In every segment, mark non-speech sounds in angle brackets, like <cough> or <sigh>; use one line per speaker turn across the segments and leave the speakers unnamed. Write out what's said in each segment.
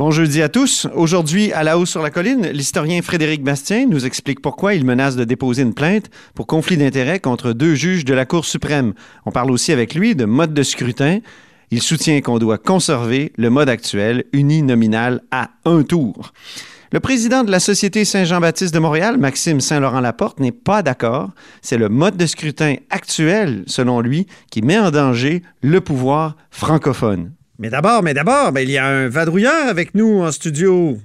Bon jeudi à tous. Aujourd'hui, à la hausse sur la colline, l'historien Frédéric Bastien nous explique pourquoi il menace de déposer une plainte pour conflit d'intérêts contre deux juges de la Cour suprême. On parle aussi avec lui de mode de scrutin. Il soutient qu'on doit conserver le mode actuel uninominal à un tour. Le président de la Société Saint-Jean-Baptiste de Montréal, Maxime Saint-Laurent-Laporte, n'est pas d'accord. C'est le mode de scrutin actuel, selon lui, qui met en danger le pouvoir francophone. Mais d'abord, mais d'abord, ben, il y a un vadrouilleur avec nous en studio.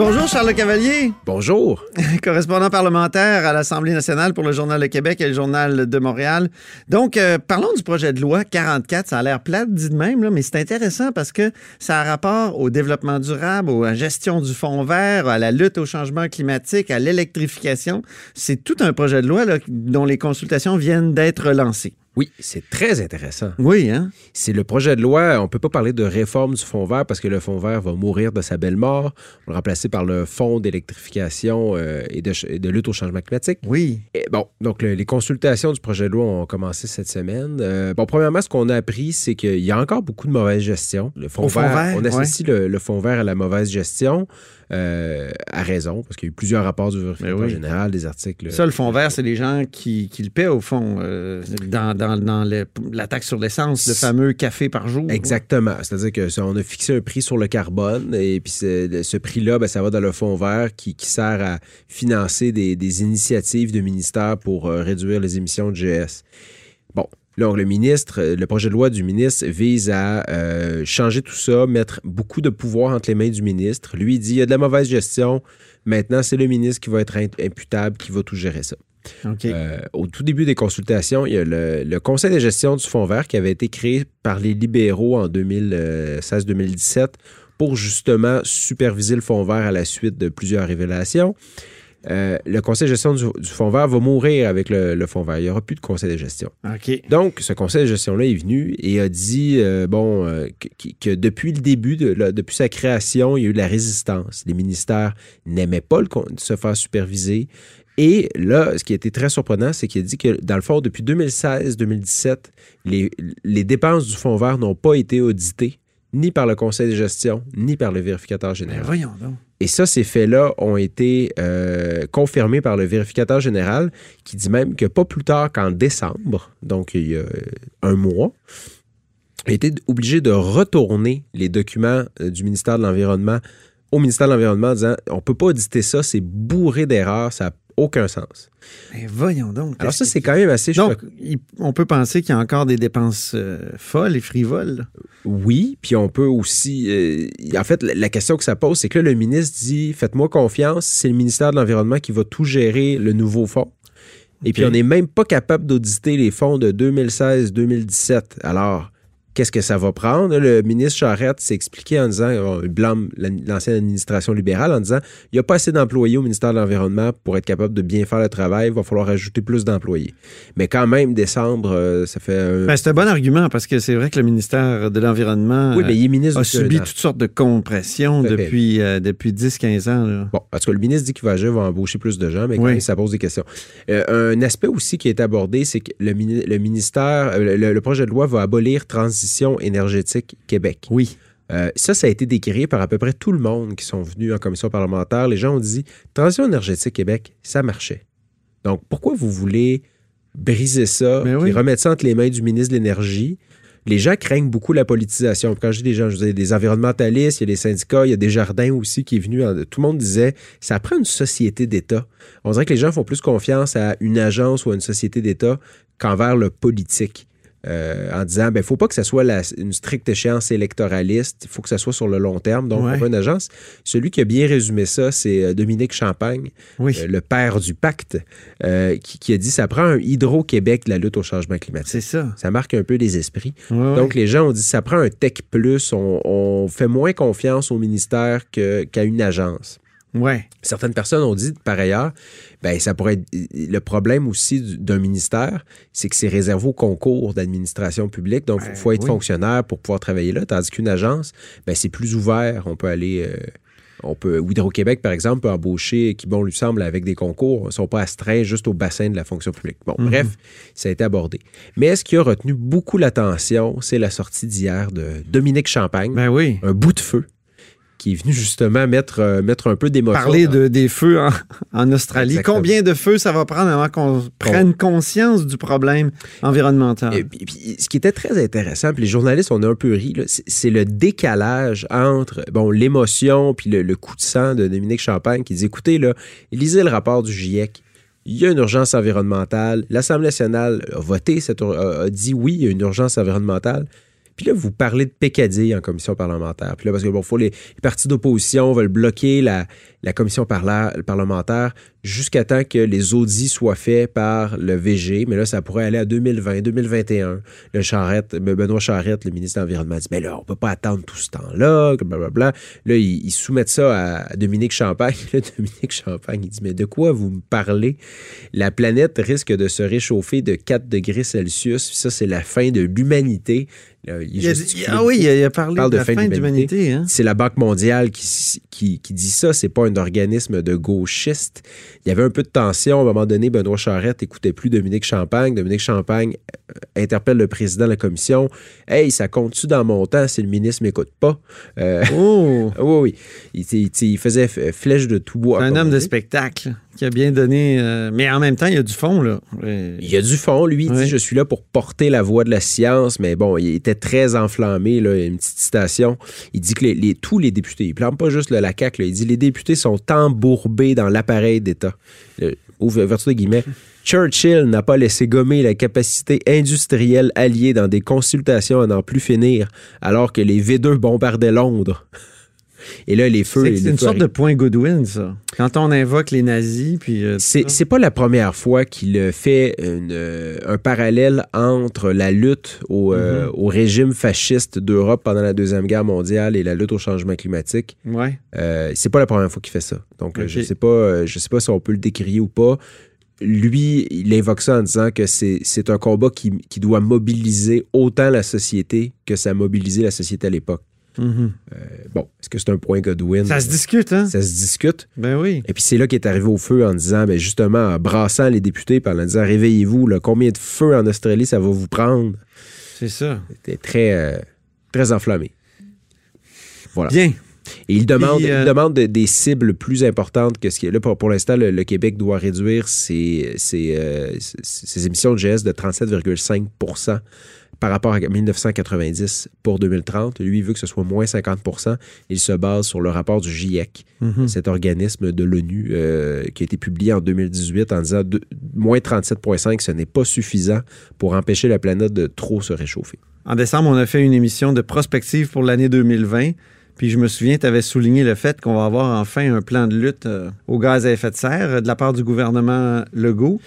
Bonjour Charles Cavalier.
Bonjour. <laughs>
Correspondant parlementaire à l'Assemblée nationale pour le Journal de Québec et le Journal de Montréal. Donc, euh, parlons du projet de loi 44. Ça a l'air plate dit de même, là, mais c'est intéressant parce que ça a rapport au développement durable, à la gestion du fond vert, à la lutte au changement climatique, à l'électrification. C'est tout un projet de loi là, dont les consultations viennent d'être lancées.
Oui, c'est très intéressant.
Oui, hein?
C'est le projet de loi. On ne peut pas parler de réforme du fonds vert parce que le fonds vert va mourir de sa belle mort. On le remplacer par le fonds d'électrification euh, et, de, lutte au changement climatique.
Oui.
Et bon, donc les consultations du projet de loi ont commencé cette semaine. Euh, bon, premièrement, ce qu'on a appris, c'est qu'il y a encore beaucoup de mauvaise gestion. Le fonds, vert, on associe le, fonds vert à la mauvaise gestion. Euh, à raison, parce qu'il y a eu plusieurs rapports du vérificateur général, des articles.
Ça, le fonds vert, c'est les gens qui, qui, le paient, au fond, dans dans, la taxe sur l'essence, le fameux café par jour.
Exactement. C'est-à-dire qu'on a fixé un prix sur le carbone et puis ce prix-là, ben, ça va dans le fonds vert qui, sert à financer des, initiatives de ministères pour euh, réduire les émissions de GS. Bon, donc, le ministre, le projet de loi du ministre vise à euh, changer tout ça, mettre beaucoup de pouvoir entre les mains du ministre. Lui, il dit il y a de la mauvaise gestion. Maintenant, c'est le ministre qui va être imputable, qui va tout gérer ça. Euh, au tout début des consultations, il y a le, conseil de gestion du Fonds vert qui avait été créé par les libéraux en 2016-2017 pour justement superviser le Fonds vert à la suite de plusieurs révélations. Euh, le conseil de gestion du, Fonds vert va mourir avec le, Fonds vert. Il n'y aura plus de conseil de gestion. Donc, ce conseil de gestion-là est venu et a dit euh, bon, que, depuis le début, depuis sa création, il y a eu de la résistance. Les ministères n'aimaient pas se faire superviser. Et là, ce qui a été très surprenant, c'est qu'il a dit que, dans le fond, depuis 2016-2017, les, dépenses du Fonds vert n'ont pas été auditées, ni par le conseil de gestion, ni par le vérificateur général.
voyons donc.
Et ça, ces faits-là ont été euh, confirmés par le vérificateur général, qui dit même que pas plus tard qu'en décembre, donc il y a un mois, a été obligé de retourner les documents euh, du ministère de l'Environnement au ministère de l'Environnement en disant on ne peut pas auditer ça, c'est bourré d'erreurs, ça aucun sens.
Mais voyons donc.
Alors ça, c'est quand même assez...
Donc, on peut penser qu'il y a encore des dépenses euh, folles et frivoles.
Oui, puis on peut aussi... Euh, en fait, la question que ça pose, c'est que là, le ministre dit, faites-moi confiance, c'est le ministère de l'Environnement qui va tout gérer le nouveau fonds. Et puis, on n'est même pas capable d'auditer les fonds de 2016-2017. Alors, qu'est-ce que ça va prendre? Le ministre Charette s'est expliqué en disant, il blâme l'ancienne administration libérale en disant, il n'y a pas assez d'employés au ministère de l'Environnement pour être capable de bien faire le travail, il va falloir ajouter plus d'employés. Mais quand même, décembre, euh, ça fait... Un...
Ben, c'est un bon argument parce que c'est vrai que le ministère de l'Environnement
oui, ministre
a subi toutes sortes de compressions depuis, euh, depuis 10-15 ans.
Bon, parce que le ministre dit qu'il va agir, va embaucher plus de gens, mais quand même, ça pose des questions. Euh, un aspect aussi qui est abordé, c'est que le, ministère, le, projet de loi va abolir transition énergétique Québec.
Oui.
Euh, ça, ça a été décrit par à peu près tout le monde qui sont venus en commission parlementaire. Les gens ont dit Transition énergétique Québec, ça marchait. Donc, pourquoi vous voulez briser ça et remettre ça entre les mains du ministre de l'Énergie? Les gens craignent beaucoup la politisation. Quand je dis des gens, je dis des environnementalistes, il y a des syndicats, il y a des jardins aussi qui est venu. Tout le monde disait ça prend une société d'État. On dirait que les gens font plus confiance à une agence ou à une société d'État qu'envers le politique. Euh, en disant, il ben, ne faut pas que ce soit une stricte échéance électoraliste, il faut que ce soit sur le long terme. Donc, on une agence. Celui qui a bien résumé ça, c'est euh, Dominique Champagne, euh, le père du pacte, qui, a dit ça prend un Hydro-Québec de la lutte au changement climatique.
C'est ça.
Ça marque un peu les esprits. Donc, les gens ont dit ça prend un Tech Plus, on, fait moins confiance au ministère qu'à une agence.
Ouais.
Certaines personnes ont dit, par ailleurs, ben, ça pourrait être le problème aussi d'un ministère, c'est que c'est réservé au concours d'administration publique. Donc, il faut, être fonctionnaire pour pouvoir travailler là. Tandis qu'une agence, ben, c'est plus ouvert. On peut aller. Euh, On peut, Hydro-Québec, par exemple, peut embaucher qui, bon lui semble, avec des concours, ne sont pas astreints juste au bassin de la fonction publique. Bon,
Mhm.
bref, ça a été abordé. Mais ce qui a retenu beaucoup l'attention, c'est la sortie d'hier de Dominique Champagne,
Ben oui.
un bout de feu, qui est venu justement mettre, euh, mettre un peu d'émotion.
Parler de, des feux en, en Australie.
Exactement.
Combien de feux ça va prendre avant qu'on prenne conscience du problème environnemental?
Et puis- puis, ce qui était très intéressant, puis les journalistes, on a un peu ri, c'est le décalage entre bon l'émotion puis le, le coup de sang de Dominique Champagne qui dit écoutez, là, lisez le rapport du GIEC. Il y a une urgence environnementale. L'Assemblée nationale a voté, cette a dit oui, il y a une urgence environnementale. Puis là, vous parlez de pécadilles en commission parlementaire. Puis là, parce que bon, faut les, partis d'opposition veulent bloquer la, la commission parlementaire jusqu'à temps que les audits soient faits par le VG. Mais là, ça pourrait aller à 2020, 2021. Le Charrette, Benoît Charrette, le ministre de l'Environnement, dit Mais là, on peut pas attendre tout ce temps-là, blablabla. Là, ils, soumettent ça à Dominique Champagne. <laughs> Dominique Champagne, il dit Mais de quoi vous me parlez? La planète risque de se réchauffer de 4 degrés Celsius. Ça, c'est la fin de l'humanité. Là, il
Il a dit-
gesticule
ah oui, il a, il a parlé
parle
de la
fin
fin
de
de
l'humanité.
l'humanité. Hein?
c'est la Banque mondiale qui, qui, qui dit ça, c'est pas un organisme de gauchistes. Il y avait un peu de tension. À un moment donné, Benoît Charette n'écoutait plus Dominique Champagne. Dominique Champagne euh, interpelle le président de la commission. Hey, ça compte-tu dans mon temps si le ministre m'écoute pas? Euh,
Oh! <laughs>
oui, oui. Il, faisait flèche de tout bois.
Un homme de spectacle qui a bien donné. euh, mais en même temps, il y a du fond, là. Euh,
Il y a du fond, lui, il
Oui.
dit Je suis là pour porter la voix de la science, mais bon, il était très enflammé. Là, une petite citation. Il dit que les, les- tous les députés, il plante pas juste le, la CAQ, là, il dit les députés sont embourbés dans l'appareil d'État. Le- Ouverture de guillemets. Churchill n'a pas laissé gommer la capacité industrielle alliée dans des consultations à n'en plus finir, alors que les V2 bombardaient Londres. Et là, les feux.
C'est une sorte de point Goodwin, ça. Quand on invoque les nazis, puis. euh,
C'est, pas la première fois qu'il fait une, euh, un parallèle entre la lutte au, euh,
Mhm.
au régime fasciste d'Europe pendant la Deuxième Guerre mondiale et la lutte au changement climatique.
Ouais.
Euh, c'est pas la première fois qu'il fait ça. Donc, euh, je sais pas, je sais pas si on peut le décrire ou pas. Lui, il invoque ça en disant que c'est, c'est un combat qui, qui doit mobiliser autant la société que ça a mobilisé la société à l'époque.
Mhm.
Bon, est-ce que c'est un point Godwin?
Ça se discute, hein?
Ça se discute.
Ben oui.
Et puis c'est là qu'il est arrivé au feu en disant, ben justement, en brassant les députés, par en disant, réveillez-vous, là, combien de feux en Australie ça va vous prendre?
C'est ça.
C'était très, euh, très enflammé. Voilà.
Bien.
Et il demande,
Puis, euh,
il demande de- des cibles plus importantes que ce qui est là. Pour, pour l'instant, le, le Québec doit réduire ses, ses, euh, ses- ses émissions de GS de 37,5 par rapport à 1990 pour 2030. Lui, il veut que ce soit moins 50% Il se base sur le rapport du GIEC,
Mhm.
cet organisme de l'ONU euh, qui a été publié en 2018 en disant de- moins 37,5, ce n'est pas suffisant pour empêcher la planète de trop se réchauffer.
En décembre, on a fait une émission de prospective pour l'année 2020. Puis je me souviens, tu avais souligné le fait qu'on va avoir enfin un plan de lutte euh, aux gaz à effet de serre euh, de la part du gouvernement Legault.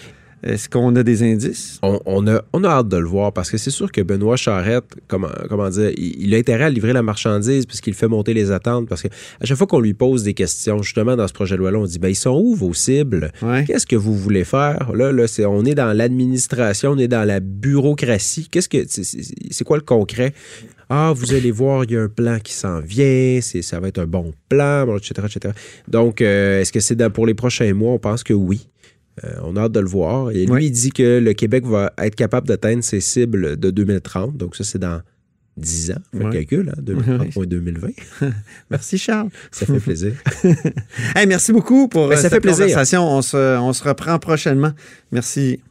Est-ce qu'on a des indices?
On, on a, on a hâte de le voir parce que c'est sûr que Benoît Charette, comment, comment dire, il, il a intérêt à livrer la marchandise puisqu'il fait monter les attentes. Parce que à chaque fois qu'on lui pose des questions, justement dans ce projet de loi-là, on dit ben, ils sont où vos cibles?
Ouais.
Qu'est-ce que vous voulez faire? Là, là on est dans l'administration, on est dans la bureaucratie. Qu'est-ce que c'est, quoi le concret? Ah, vous allez voir, il y a un plan qui s'en vient, ça va être un bon plan, etc., etc. Donc, euh, est-ce que c'est pour les prochains mois? On pense que oui. Euh, on a hâte de le voir. Et lui, il dit que le Québec va être capable d'atteindre ses cibles de 2030. Donc, ça, c'est dans 10 ans. Fait le
Ouais.
calcul, hein? 2030 moins 2020. <laughs>
Merci, Charles.
Ça fait plaisir. <laughs>
Hey, merci beaucoup pour
Ben,
euh,
ça
cette
fait plaisir.
conversation. On se, on se reprend prochainement. Merci.